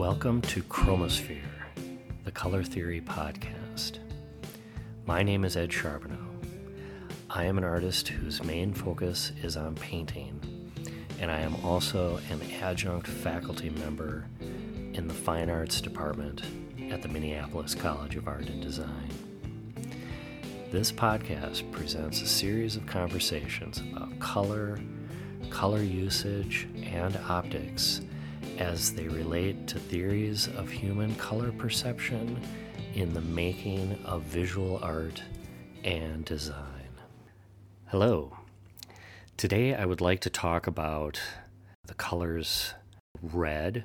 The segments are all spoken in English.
Welcome to Chromosphere, the Color Theory Podcast. My name is Ed Charbonneau. I am an artist whose main focus is on painting, and I am also an adjunct faculty member in the Fine Arts Department at the Minneapolis College of Art and Design. This podcast presents a series of conversations about color, color usage, and optics as they relate to theories of human color perception in the making of visual art and design. Hello. Today I would like to talk about the colors red,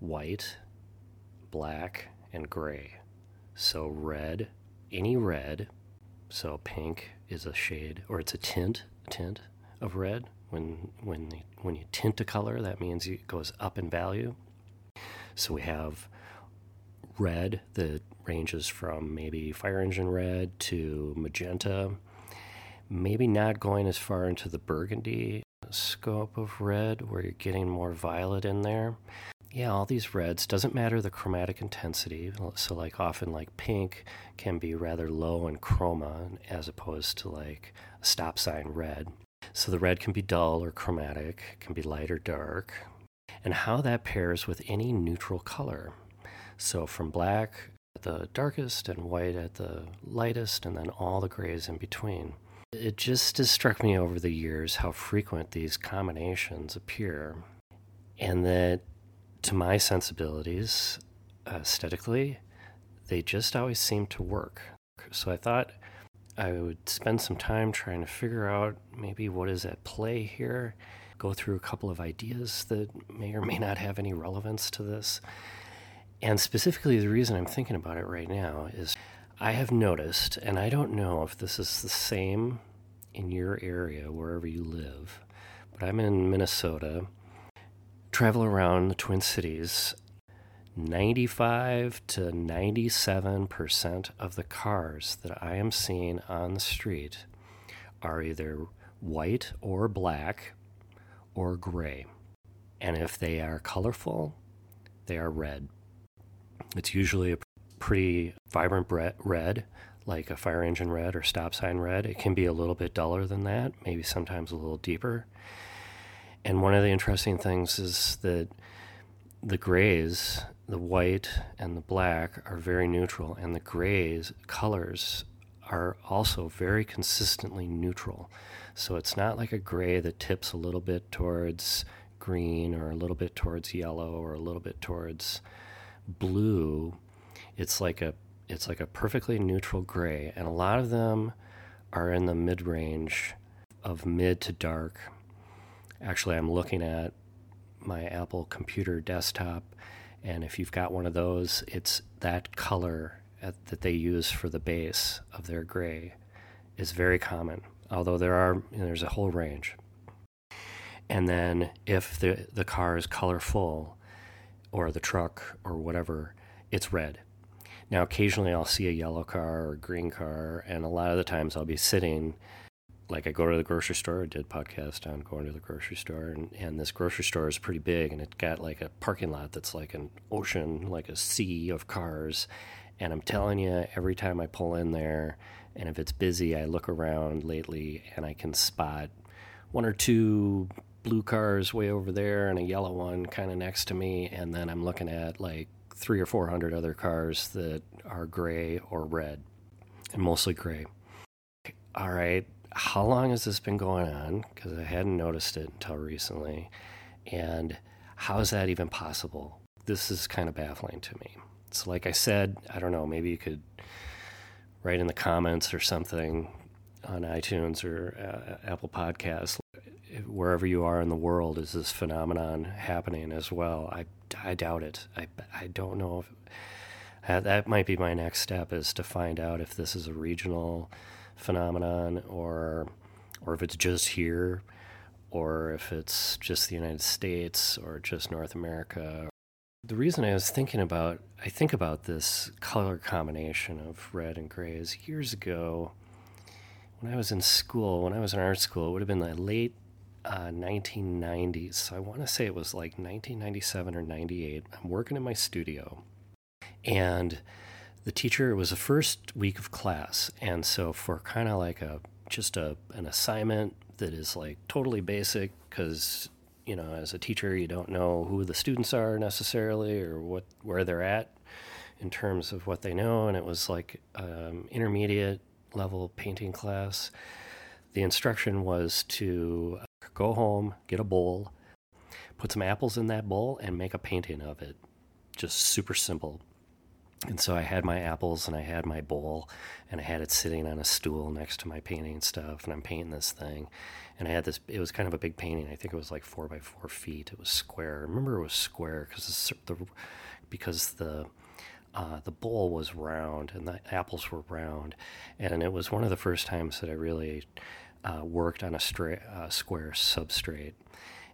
white, black, and gray. So, red, any red, so pink is a shade or it's a tint, tint of red. When when when you tint a color, that means it goes up in value. So we have red that ranges from maybe fire engine red to magenta, maybe not going as far into the burgundy scope of red where you're getting more violet in there. Yeah, all these reds doesn't matter the chromatic intensity. So like often like pink can be rather low in chroma as opposed to like a stop sign red. So the red can be dull or chromatic, can be light or dark, and how that pairs with any neutral color. So from black at the darkest and white at the lightest, and then all the grays in between. It just has struck me over the years how frequent these combinations appear, and that to my sensibilities, aesthetically, they just always seem to work. So I thought I would spend some time trying to figure out maybe what is at play here, go through a couple of ideas that may or may not have any relevance to this. And specifically, the reason I'm thinking about it right now is I have noticed, and I don't know if this is the same in your area, wherever you live, but I'm in Minnesota, travel around the Twin Cities, 95 to 97% of the cars that I am seeing on the street are either white or black or gray. And if they are colorful, they are red. It's usually a pretty vibrant red, like a fire engine red or stop sign red. It can be a little bit duller than that, maybe sometimes a little deeper. And one of the interesting things is that the grays the white and the black are very neutral, and the grays colors are also very consistently neutral. So it's not like a gray that tips a little bit towards green or a little bit towards yellow or a little bit towards blue. It's like a it's like a perfectly neutral gray, and a lot of them are in the mid range of mid to dark. Actually, I'm looking at my Apple computer desktop and if you've got one of those, it's that color at, that they use for the base of their gray is very common, although there are there's a whole range. And then if the the car is colorful, or the truck or whatever, it's red. Now occasionally I'll see a yellow car or green car, and a lot of the times I'll be sitting like I go to the grocery store. I did podcast on going to the grocery store, and, and this grocery store is pretty big, and it got like a parking lot that's like an ocean, like a sea of cars. And I'm telling you, every time I pull in there, and if it's busy, I look around lately, and I can spot one or two blue cars way over there, and a yellow one kind of next to me, and then I'm looking at like three or four hundred other cars that are gray or red, and mostly gray. All right, how long has this been going on? Because I hadn't noticed it until recently. And how is that even possible? This is kind of baffling to me. So, like I said, I don't know, maybe you could write in the comments or something on iTunes or uh, Apple Podcasts, wherever you are in the world, is this phenomenon happening as well? I, I doubt it. I, I don't know if uh, that might be my next step is to find out if this is a regional phenomenon or or if it's just here or if it's just the United States or just North America. The reason I was thinking about I think about this color combination of red and gray is years ago when I was in school, when I was in art school, it would have been the late uh, 1990s. So I want to say it was like 1997 or 98. I'm working in my studio, and the teacher it was the first week of class, and so for kind of like a just a an assignment that is like totally basic because you know as a teacher you don't know who the students are necessarily or what where they're at in terms of what they know, and it was like um, intermediate level painting class. The instruction was to go home, get a bowl, put some apples in that bowl, and make a painting of it. Just super simple. And so I had my apples and I had my bowl and I had it sitting on a stool next to my painting stuff and I'm painting this thing. And I had this, it was kind of a big painting. I think it was like four by four feet. It was square. I remember it was square because the, because the, uh, the bowl was round and the apples were round. And it was one of the first times that I really uh, worked on a stra- uh, square substrate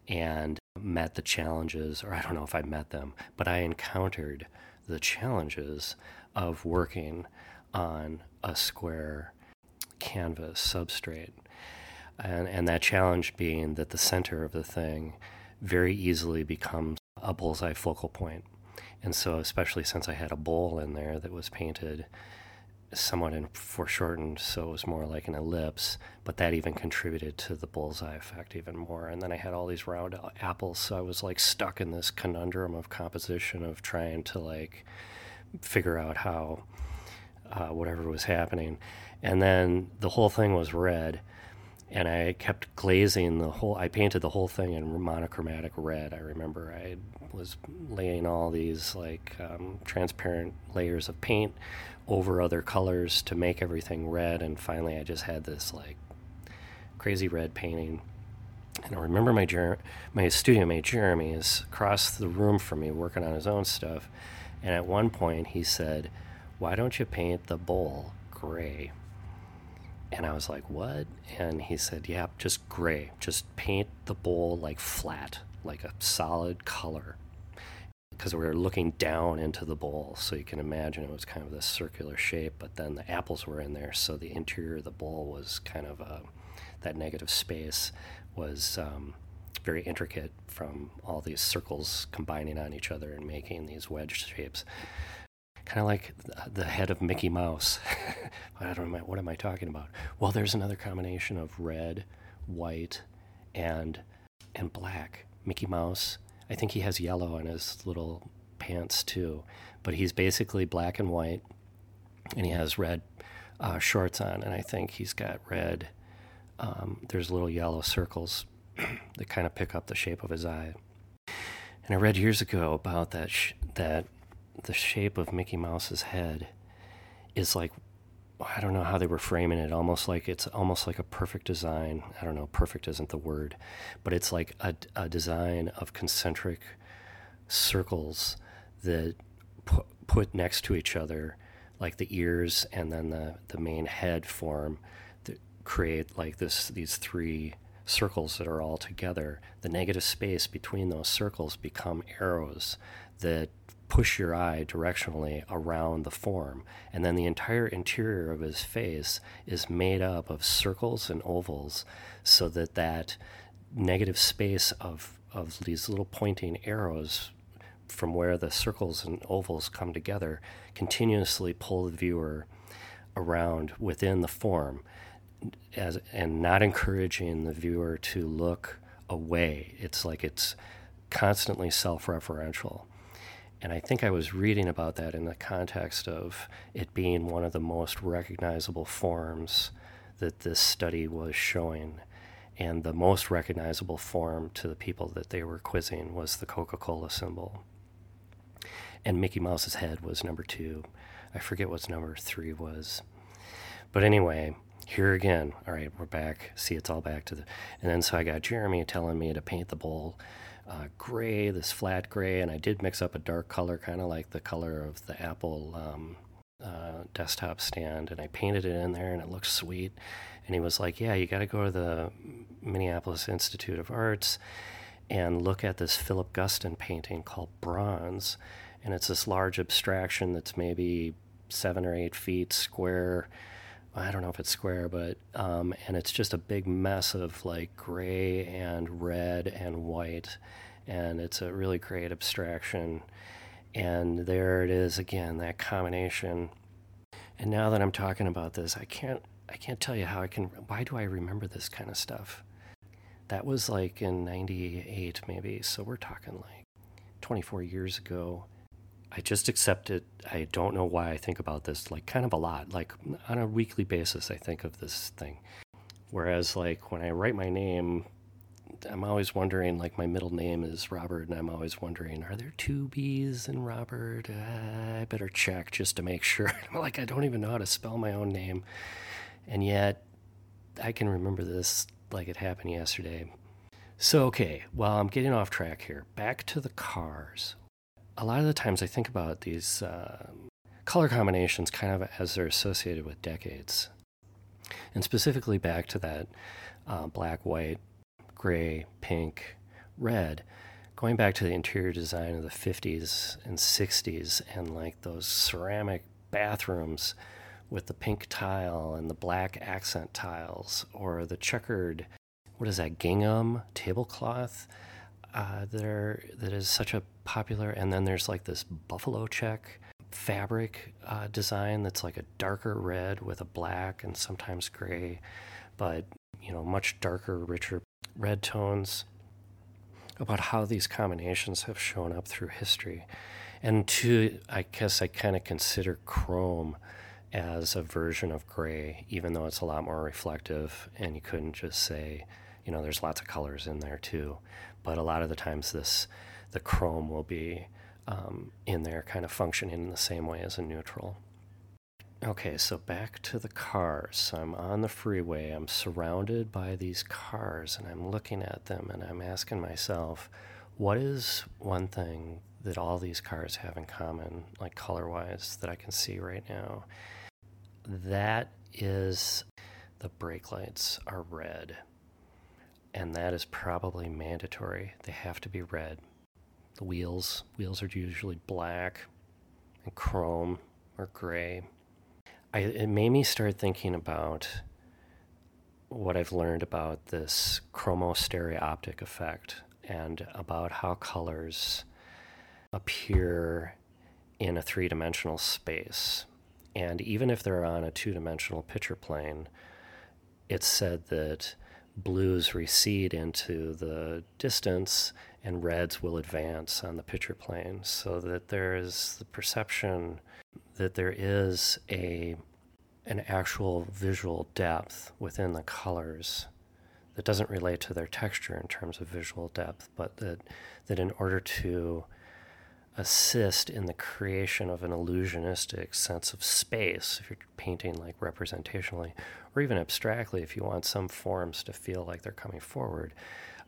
and met the challenges, or I don't know if I met them, but I encountered the challenges of working on a square canvas substrate. And, and that challenge being that the center of the thing very easily becomes a bullseye focal point. And so, especially since I had a bowl in there that was painted somewhat in foreshortened, so it was more like an ellipse, but that even contributed to the bullseye effect even more. And then I had all these round apples, so I was like stuck in this conundrum of composition of trying to like figure out how uh, whatever was happening. And then the whole thing was red, and I kept glazing the whole. I painted the whole thing in monochromatic red. I remember I was laying all these like um, transparent layers of paint over other colors to make everything red, and finally I just had this like crazy red painting. And I remember my Jer- my studio mate Jeremy is across the room from me working on his own stuff, and at one point he said, "Why don't you paint the bowl gray?" And I was like, "What?" And he said, "Yeah, just gray. Just paint the bowl like flat, like a solid color." Because we were looking down into the bowl. So you can imagine it was kind of this circular shape, but then the apples were in there. So the interior of the bowl was kind of a, uh, that negative space was um, very intricate from all these circles combining on each other and making these wedge shapes. Kind of like the head of Mickey Mouse. I don't know, what am I talking about? Well, there's another combination of red, white, and and black. Mickey Mouse I think he has yellow on his little pants too, but he's basically black and white, and he has red uh, shorts on, and I think he's got red. Um, there's little yellow circles that kind of pick up the shape of his eye. And I read years ago about that sh- that the shape of Mickey Mouse's head is like I don't know how they were framing it. Almost like it's almost like a perfect design. I don't know. Perfect isn't the word, but it's like a, a design of concentric circles that put, next to each other, like the ears and then the the main head form, that create like this these three circles that are all together. The negative space between those circles become arrows that push your eye directionally around the form. And then the entire interior of his face is made up of circles and ovals so that that negative space of, of these little pointing arrows from where the circles and ovals come together continuously pull the viewer around within the form as, and not encouraging the viewer to look away. It's like it's constantly self referential. And I think I was reading about that in the context of it being one of the most recognizable forms that this study was showing. And the most recognizable form to the people that they were quizzing was the Coca Cola symbol. And Mickey Mouse's head was number two. I forget what number three was. But anyway, here again, all right, we're back. See, it's all back to the. And then so I got Jeremy telling me to paint the bowl uh, gray, this flat gray, and I did mix up a dark color, kind of like the color of the Apple um, uh, desktop stand, and I painted it in there, and it looked sweet. And he was like, "Yeah, you got to go to the Minneapolis Institute of Arts and look at this Philip Guston painting called Bronze, and it's this large abstraction that's maybe seven or eight feet square." I don't know if it's square, but um, and it's just a big mess of like gray and red and white, and it's a really great abstraction. And there it is again, that combination. And now that I'm talking about this, I can't I can't tell you how I can. Why do I remember this kind of stuff? That was like in '98, maybe. So we're talking like 24 years ago. I just accept it. I don't know why I think about this like kind of a lot. Like on a weekly basis, I think of this thing. Whereas, like when I write my name, I'm always wondering. Like my middle name is Robert, and I'm always wondering, are there two B's in Robert? Uh, I better check just to make sure. like I don't even know how to spell my own name, and yet I can remember this like it happened yesterday. So okay, well I'm getting off track here. Back to the cars a lot of the times I think about these uh, color combinations kind of as they're associated with decades. And specifically back to that uh, black, white, gray, pink, red, going back to the interior design of the 50s and 60s and like those ceramic bathrooms with the pink tile and the black accent tiles or the checkered, what is that, gingham tablecloth uh, that that is such a popular. And then there's like this buffalo check fabric uh, design that's like a darker red with a black and sometimes gray, but you know much darker, richer red tones. About how these combinations have shown up through history, and to I guess I kind of consider chrome as a version of gray, even though it's a lot more reflective, and you couldn't just say, you know, there's lots of colors in there too but a lot of the times this the chrome will be um, in there kind of functioning in the same way as a neutral. Okay, so back to the cars. I'm on the freeway. I'm surrounded by these cars and I'm looking at them and I'm asking myself, what is one thing that all these cars have in common, like color wise, that I can see right now? That is the brake lights are red and that is probably mandatory. They have to be red. The wheels, wheels are usually black and chrome or gray. I, it made me start thinking about what I've learned about this chromostereoptic effect and about how colors appear in a three dimensional space. And even if they're on a two dimensional picture plane, it's said that blues recede into the distance and reds will advance on the picture plane. So that there is the perception that there is a an actual visual depth within the colors that doesn't relate to their texture in terms of visual depth but that that in order to assist in the creation of an illusionistic sense of space if you're painting like representationally or even abstractly if you want some forms to feel like they're coming forward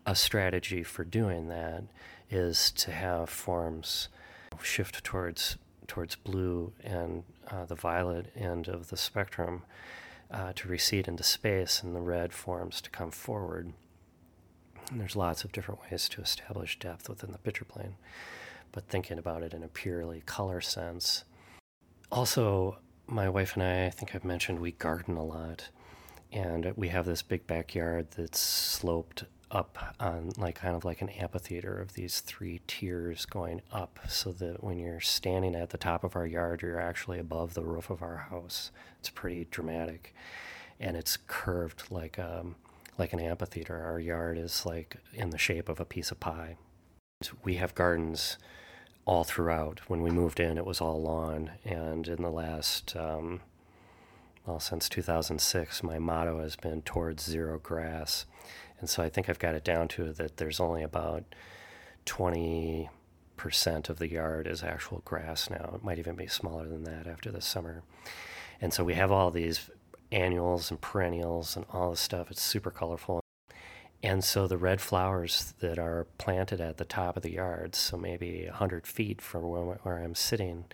a strategy for doing that is to have forms shift towards towards blue and uh, the violet end of the spectrum uh, to recede into space and the red forms to come forward. And there's lots of different ways to establish depth within the picture plane but thinking about it in a purely color sense. Also, my wife and I, I think I've mentioned, we garden a lot. And we have this big backyard that's sloped up on like kind of like an amphitheater of these three tiers going up so that when you're standing at the top of our yard you're actually above the roof of our house it's pretty dramatic and it's curved like um like an amphitheater our yard is like in the shape of a piece of pie we have gardens all throughout. When we moved in, it was all lawn, and in the last, um, well, since 2006, my motto has been towards zero grass, and so I think I've got it down to that. There's only about 20 percent of the yard is actual grass now. It might even be smaller than that after the summer, and so we have all these annuals and perennials and all this stuff. It's super colorful and so the red flowers that are planted at the top of the yard, so maybe 100 feet from where, where I'm sitting,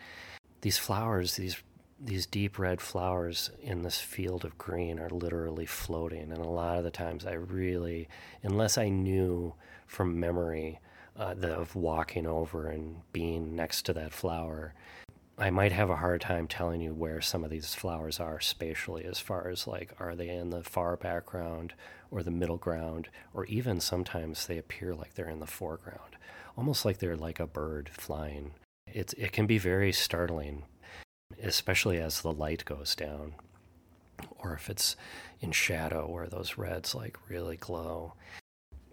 these flowers, these these deep red flowers in this field of green are literally floating. And a lot of the times, I really, unless I knew from memory uh, the, of walking over and being next to that flower, I might have a hard time telling you where some of these flowers are spatially, as far as like, are they in the far background or the middle ground, or even sometimes they appear like they're in the foreground, almost like they're like a bird flying. It's, it can be very startling, especially as the light goes down, or if it's in shadow where those reds like really glow.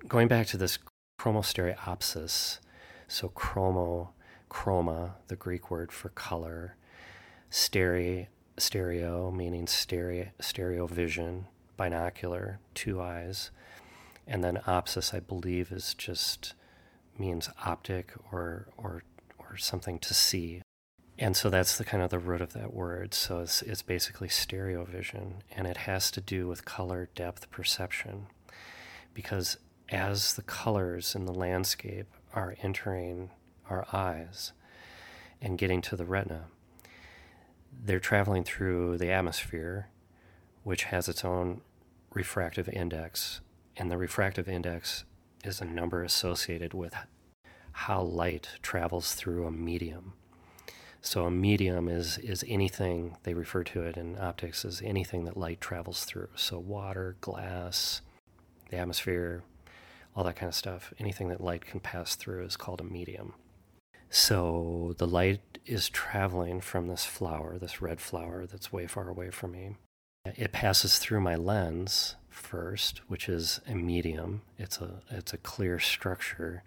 Going back to this chromostereopsis, so chromo chroma, the Greek word for color, stereo, stereo meaning stereo, stereo vision, binocular, two eyes, and then opsis, I believe, is just means optic or or or something to see. And so that's the kind of the root of that word. So it's, it's basically stereo vision, and it has to do with color depth perception. Because as the colors in the landscape are entering our eyes and getting to the retina. They're traveling through the atmosphere, which has its own refractive index, and the refractive index is a number associated with how light travels through a medium. So a medium is is anything they refer to it in optics as anything that light travels through. So water, glass, the atmosphere, all that kind of stuff. Anything that light can pass through is called a medium. So the light is traveling from this flower, this red flower that's way far away from me. It passes through my lens first, which is a medium. It's a it's a clear structure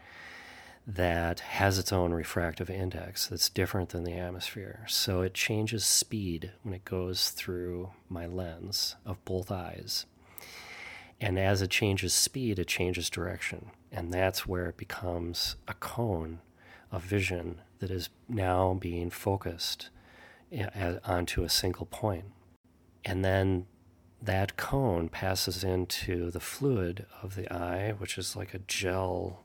that has its own refractive index that's different than the atmosphere. So it changes speed when it goes through my lens of both eyes. And as it changes speed, it changes direction. And that's where it becomes a cone a vision that is now being focused eh, onto a single point. And then that cone passes into the fluid of the eye, which is like a gel,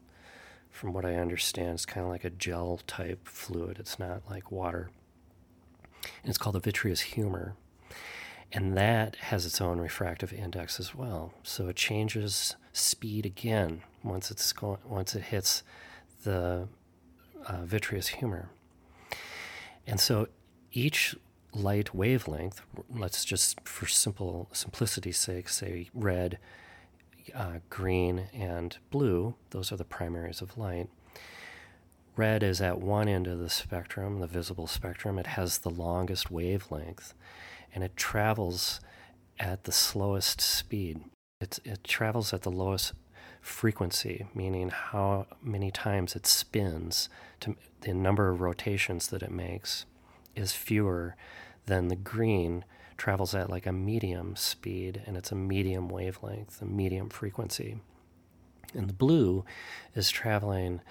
from what I understand, it's kind of like a gel type fluid. It's not like water. And it's called the vitreous humor. And that has its own refractive index as well. So it changes speed again once it's going, once it hits the uh, vitreous humor. And so each light wavelength, let's just for simple simplicity's sake say red, uh, green, and blue, those are the primaries of light. Red is at one end of the spectrum, the visible spectrum. It has the longest wavelength and it travels at the slowest speed. It, it travels at the lowest frequency, meaning how many times it spins, to the number of rotations that it makes, is fewer than the green travels at like a medium speed and it's a medium wavelength, a medium frequency. And the blue is traveling,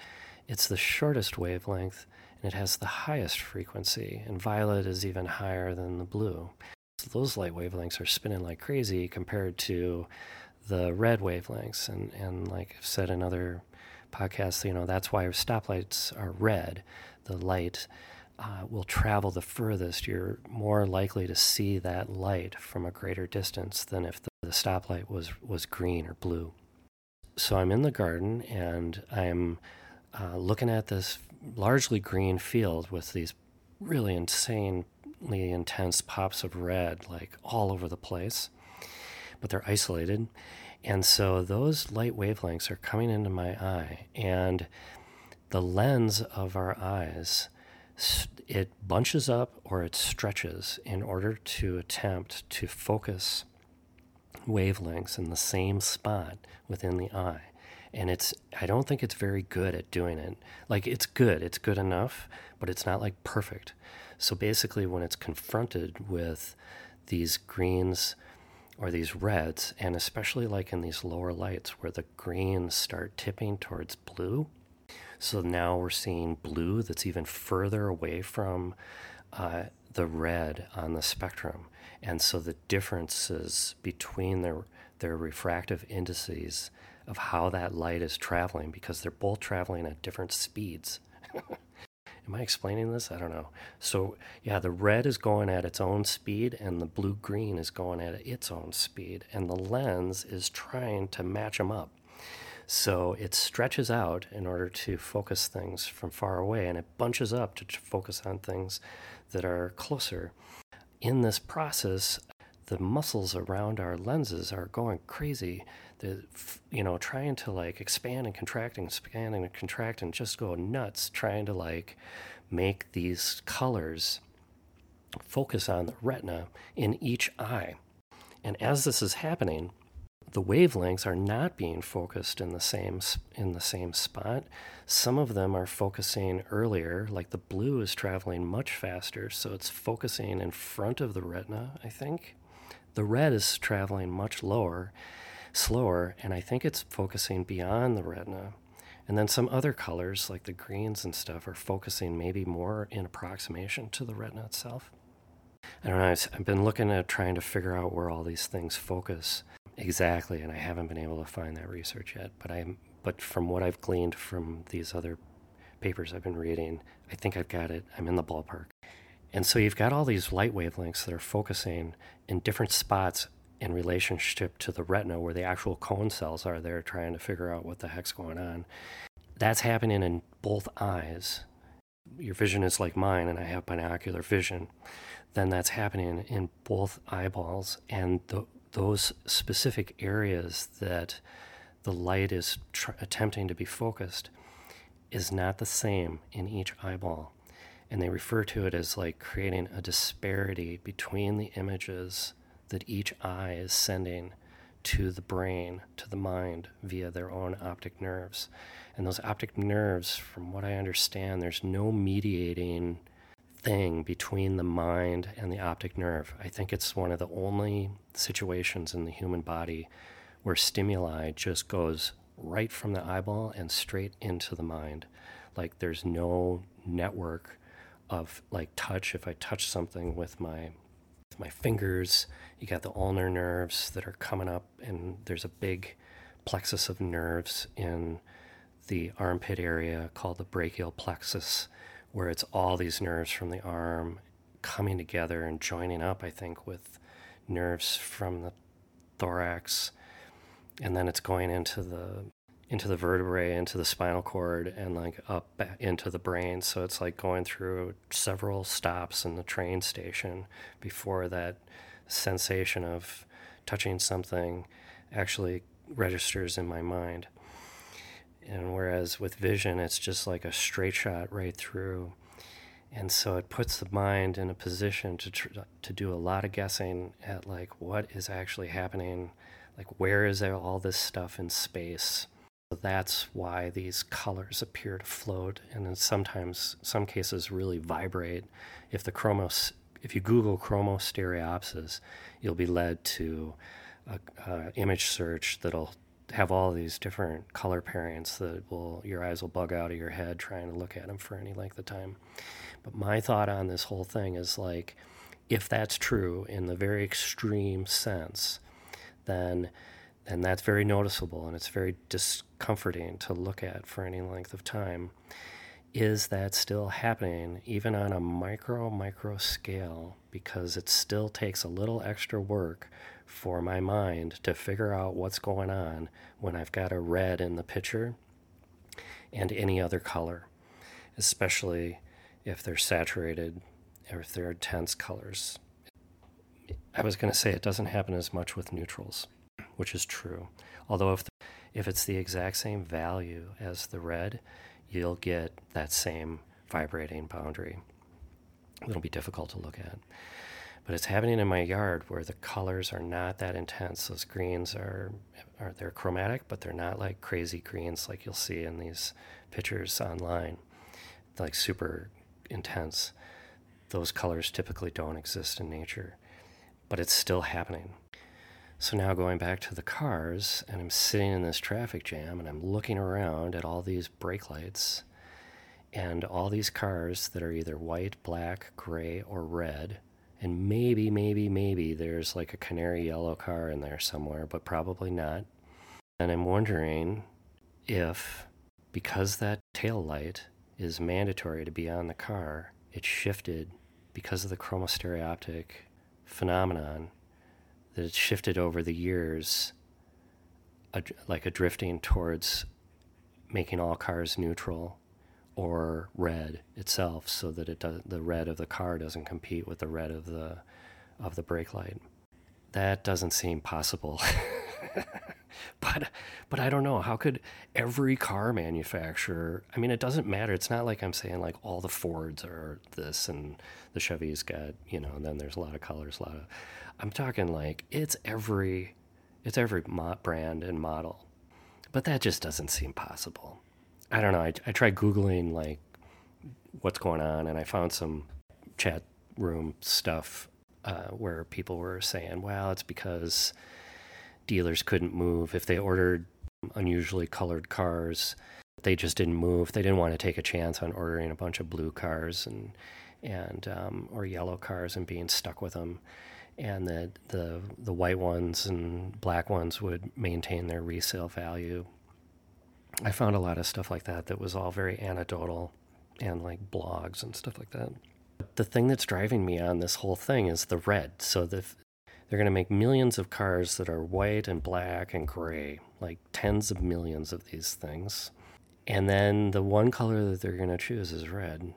it's the shortest wavelength and it has the highest frequency. And violet is even higher than the blue. So those light wavelengths are spinning like crazy compared to the red wavelengths. And, and like I've said in other podcasts, you know, that's why stoplights are red. The light uh, will travel the furthest. You're more likely to see that light from a greater distance than if the, the stoplight was, was green or blue. So I'm in the garden and I'm uh, looking at this largely green field with these really insanely intense pops of red, like all over the place but they're isolated. And so those light wavelengths are coming into my eye, and the lens of our eyes it bunches up or it stretches in order to attempt to focus wavelengths in the same spot within the eye. And it's I don't think it's very good at doing it. Like it's good, it's good enough, but it's not like perfect. So basically when it's confronted with these greens or these reds, and especially like in these lower lights where the greens start tipping towards blue. So now we're seeing blue that's even further away from uh, the red on the spectrum. And so the differences between their, their refractive indices of how that light is traveling, because they're both traveling at different speeds. Am I explaining this? I don't know. So, yeah, the red is going at its own speed and the blue green is going at its own speed, and the lens is trying to match them up. So it stretches out in order to focus things from far away and it bunches up to focus on things that are closer. In this process, the muscles around our lenses are going crazy. The, you know, trying to like expand and contract and expand and contract and just go nuts, trying to like make these colors focus on the retina in each eye. And as this is happening, the wavelengths are not being focused in the same in the same spot. Some of them are focusing earlier, like the blue is traveling much faster, so it's focusing in front of the retina, I think. The red is traveling much lower, slower, and I think it's focusing beyond the retina. And then some other colors, like the greens and stuff, are focusing maybe more in approximation to the retina itself. I don't know. I've been looking at trying to figure out where all these things focus exactly, and I haven't been able to find that research yet. But I'm, but from what I've gleaned from these other papers I've been reading, I think I've got it. I'm in the ballpark. And so you've got all these light wavelengths that are focusing in different spots in relationship to the retina where the actual cone cells are there trying to figure out what the heck's going on. That's happening in both eyes. Your vision is like mine, and I have binocular vision. Then that's happening in both eyeballs, and the, those specific areas that the light is tr- attempting to be focused is not the same in each eyeball and they refer to it as like creating a disparity between the images that each eye is sending to the brain, to the mind via their own optic nerves. And those optic nerves, from what I understand, there's no mediating thing between the mind and the optic nerve. I think it's one of the only situations in the human body where stimuli just goes right from the eyeball and straight into the mind. Like there's no network of like touch. If I touch something with my my fingers, you got the ulnar nerves that are coming up, and there's a big plexus of nerves in the armpit area called the brachial plexus, where it's all these nerves from the arm coming together and joining up. I think with nerves from the thorax, and then it's going into the into the vertebrae, into the spinal cord, and like up into the brain. So it's like going through several stops in the train station before that sensation of touching something actually registers in my mind. And whereas with vision, it's just like a straight shot right through. And so it puts the mind in a position to, tr- to do a lot of guessing at like what is actually happening, like where is all this stuff in space that's why these colors appear to float and then sometimes, some cases, really vibrate. If the chromos, if you Google chromostereopsis, you'll be led to a, image search that'll have all these different color pairings that will your eyes will bug out of your head trying to look at them for any length of time. But my thought on this whole thing is like, if that's true in the very extreme sense, then and that's very noticeable and it's very discomforting to look at for any length of time is that still happening even on a micro micro scale because it still takes a little extra work for my mind to figure out what's going on when I've got a red in the picture and any other color especially if they're saturated or if they're intense colors. I was going to say it doesn't happen as much with neutrals which is true. Although if if it's the exact same value as the red, you'll get that same vibrating boundary. It'll be difficult to look at. But it's happening in my yard where the colors are not that intense. Those greens are, are they're chromatic, but they're not like crazy greens like you'll see in these pictures online, they're like super intense. Those colors typically don't exist in nature, but it's still happening. So now going back to the cars, and I'm sitting in this traffic jam and I'm looking around at all these brake lights and all these cars that are either white, black, gray, or red. And maybe, maybe, maybe there's like a canary yellow car in there somewhere, but probably not. And I'm wondering if, because that tail light is mandatory to be on the car, it shifted because of the chromostereoptic phenomenon that it's shifted over the years like a drifting towards making all cars neutral or red itself so that it does, the red of the car doesn't compete with the red of the of the brake light. That doesn't seem possible. but but I don't know how could every car manufacturer I mean it doesn't matter it's not like I'm saying like all the Fords are this and the Chevy's got you know and then there's a lot of colors a lot of I'm talking like it's every it's every brand and model. But that just doesn't seem possible. I don't know I, I tried googling like what's going on and I found some chat room stuff uh, where people were saying well it's because dealers couldn't move. If they ordered unusually colored cars, they just didn't move. They didn't want to take a chance on ordering a bunch of blue cars and and um, or yellow cars and being stuck with them. And the, the the white ones and black ones would maintain their resale value. I found a lot of stuff like that that was all very anecdotal and like blogs and stuff like that. The thing that's driving me on this whole thing is the red. So the they're going to make millions of cars that are white and black and gray, like tens of millions of these things. And then the one color that they're going to choose is red.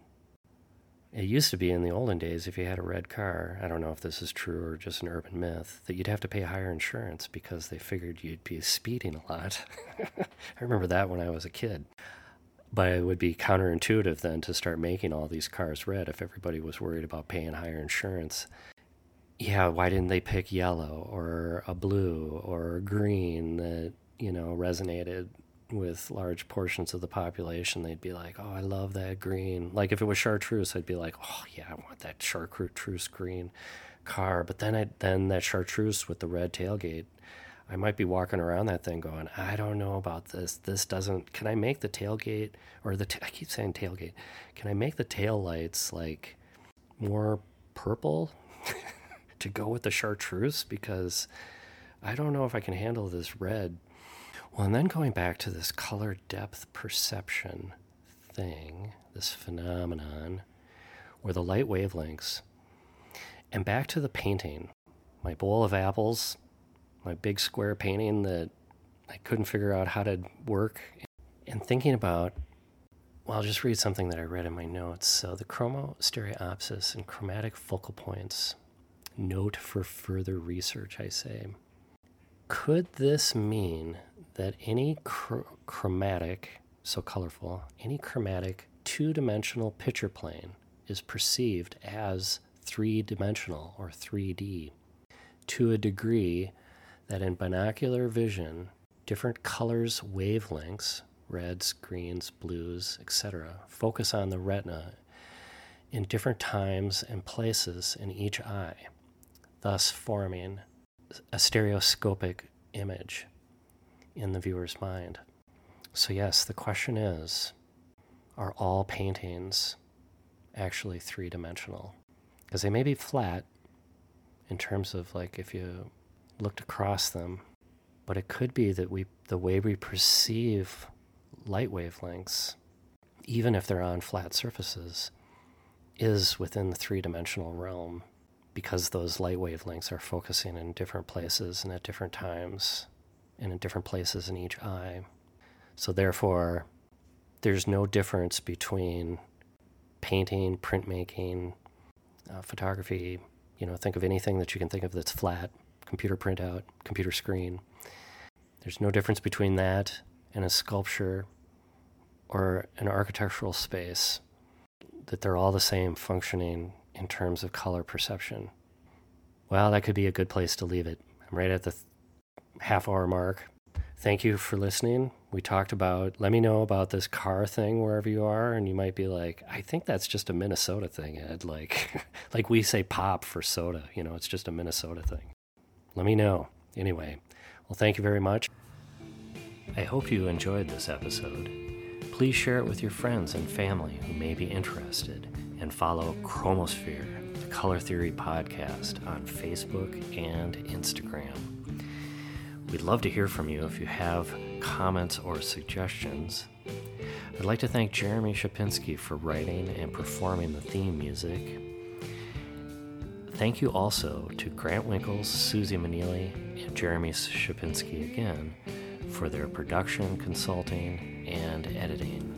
It used to be in the olden days, if you had a red car, I don't know if this is true or just an urban myth, that you'd have to pay higher insurance because they figured you'd be speeding a lot. I remember that when I was a kid. But it would be counterintuitive then to start making all these cars red if everybody was worried about paying higher insurance yeah, why didn't they pick yellow or a blue or a green that, you know, resonated with large portions of the population? They'd be like, oh, I love that green. Like if it was chartreuse, I'd be like, oh, yeah, I want that chartreuse green car. But then I then that chartreuse with the red tailgate, I might be walking around that thing going, I don't know about this. This doesn't. Can I make the tailgate or the? I keep saying tailgate. Can I make the tail lights like more purple? to go with the chartreuse because I don't know if I can handle this red. Well, and then going back to this color depth perception thing, this phenomenon, or the light wavelengths, and back to the painting, my bowl of apples, my big square painting that I couldn't figure out how to work, and thinking about well, I'll just read something that I read in my notes. So, the chromostereopsis and chromatic focal points Note for further research, I say. Could this mean that any chr- chromatic, so colorful, any chromatic two dimensional picture plane is perceived as three dimensional or 3D to a degree that in binocular vision, different colors, wavelengths, reds, greens, blues, etc., focus on the retina in different times and places in each eye thus forming a stereoscopic image in the viewer's mind. So, yes, the question is are all paintings actually three dimensional? Because they may be flat in terms of like if you looked across them, but it could be that we the way we perceive light wavelengths, even if they're on flat surfaces, is within the three dimensional realm because those light wavelengths are focusing in different places and at different times and in different places in each eye. So, therefore, there's no difference between painting, printmaking, uh, photography. You know, think of anything that you can think of that's flat, computer printout, computer screen. There's no difference between that and a sculpture or an architectural space, that they're all the same functioning in terms of color perception. Well, that could be a good place to leave it. I'm right at the th- half hour mark. Thank you for listening. We talked about, let me know about this car thing wherever you are. And you might be like, I think that's just a Minnesota thing, Ed. Like, like we say pop for soda, you know, it's just a Minnesota thing. Let me know. Anyway, well, thank you very much. I hope you enjoyed this episode. Please share it with your friends and family who may be interested and follow Chromosphere, the Color Theory podcast, on Facebook and Instagram. We'd love to hear from you if you have comments or suggestions. I'd like to thank Jeremy Shapinski for writing and performing the theme music. Thank you also to Grant Winkles, Susie Manili, and Jeremy Shapinski again for their production, consulting, and editing.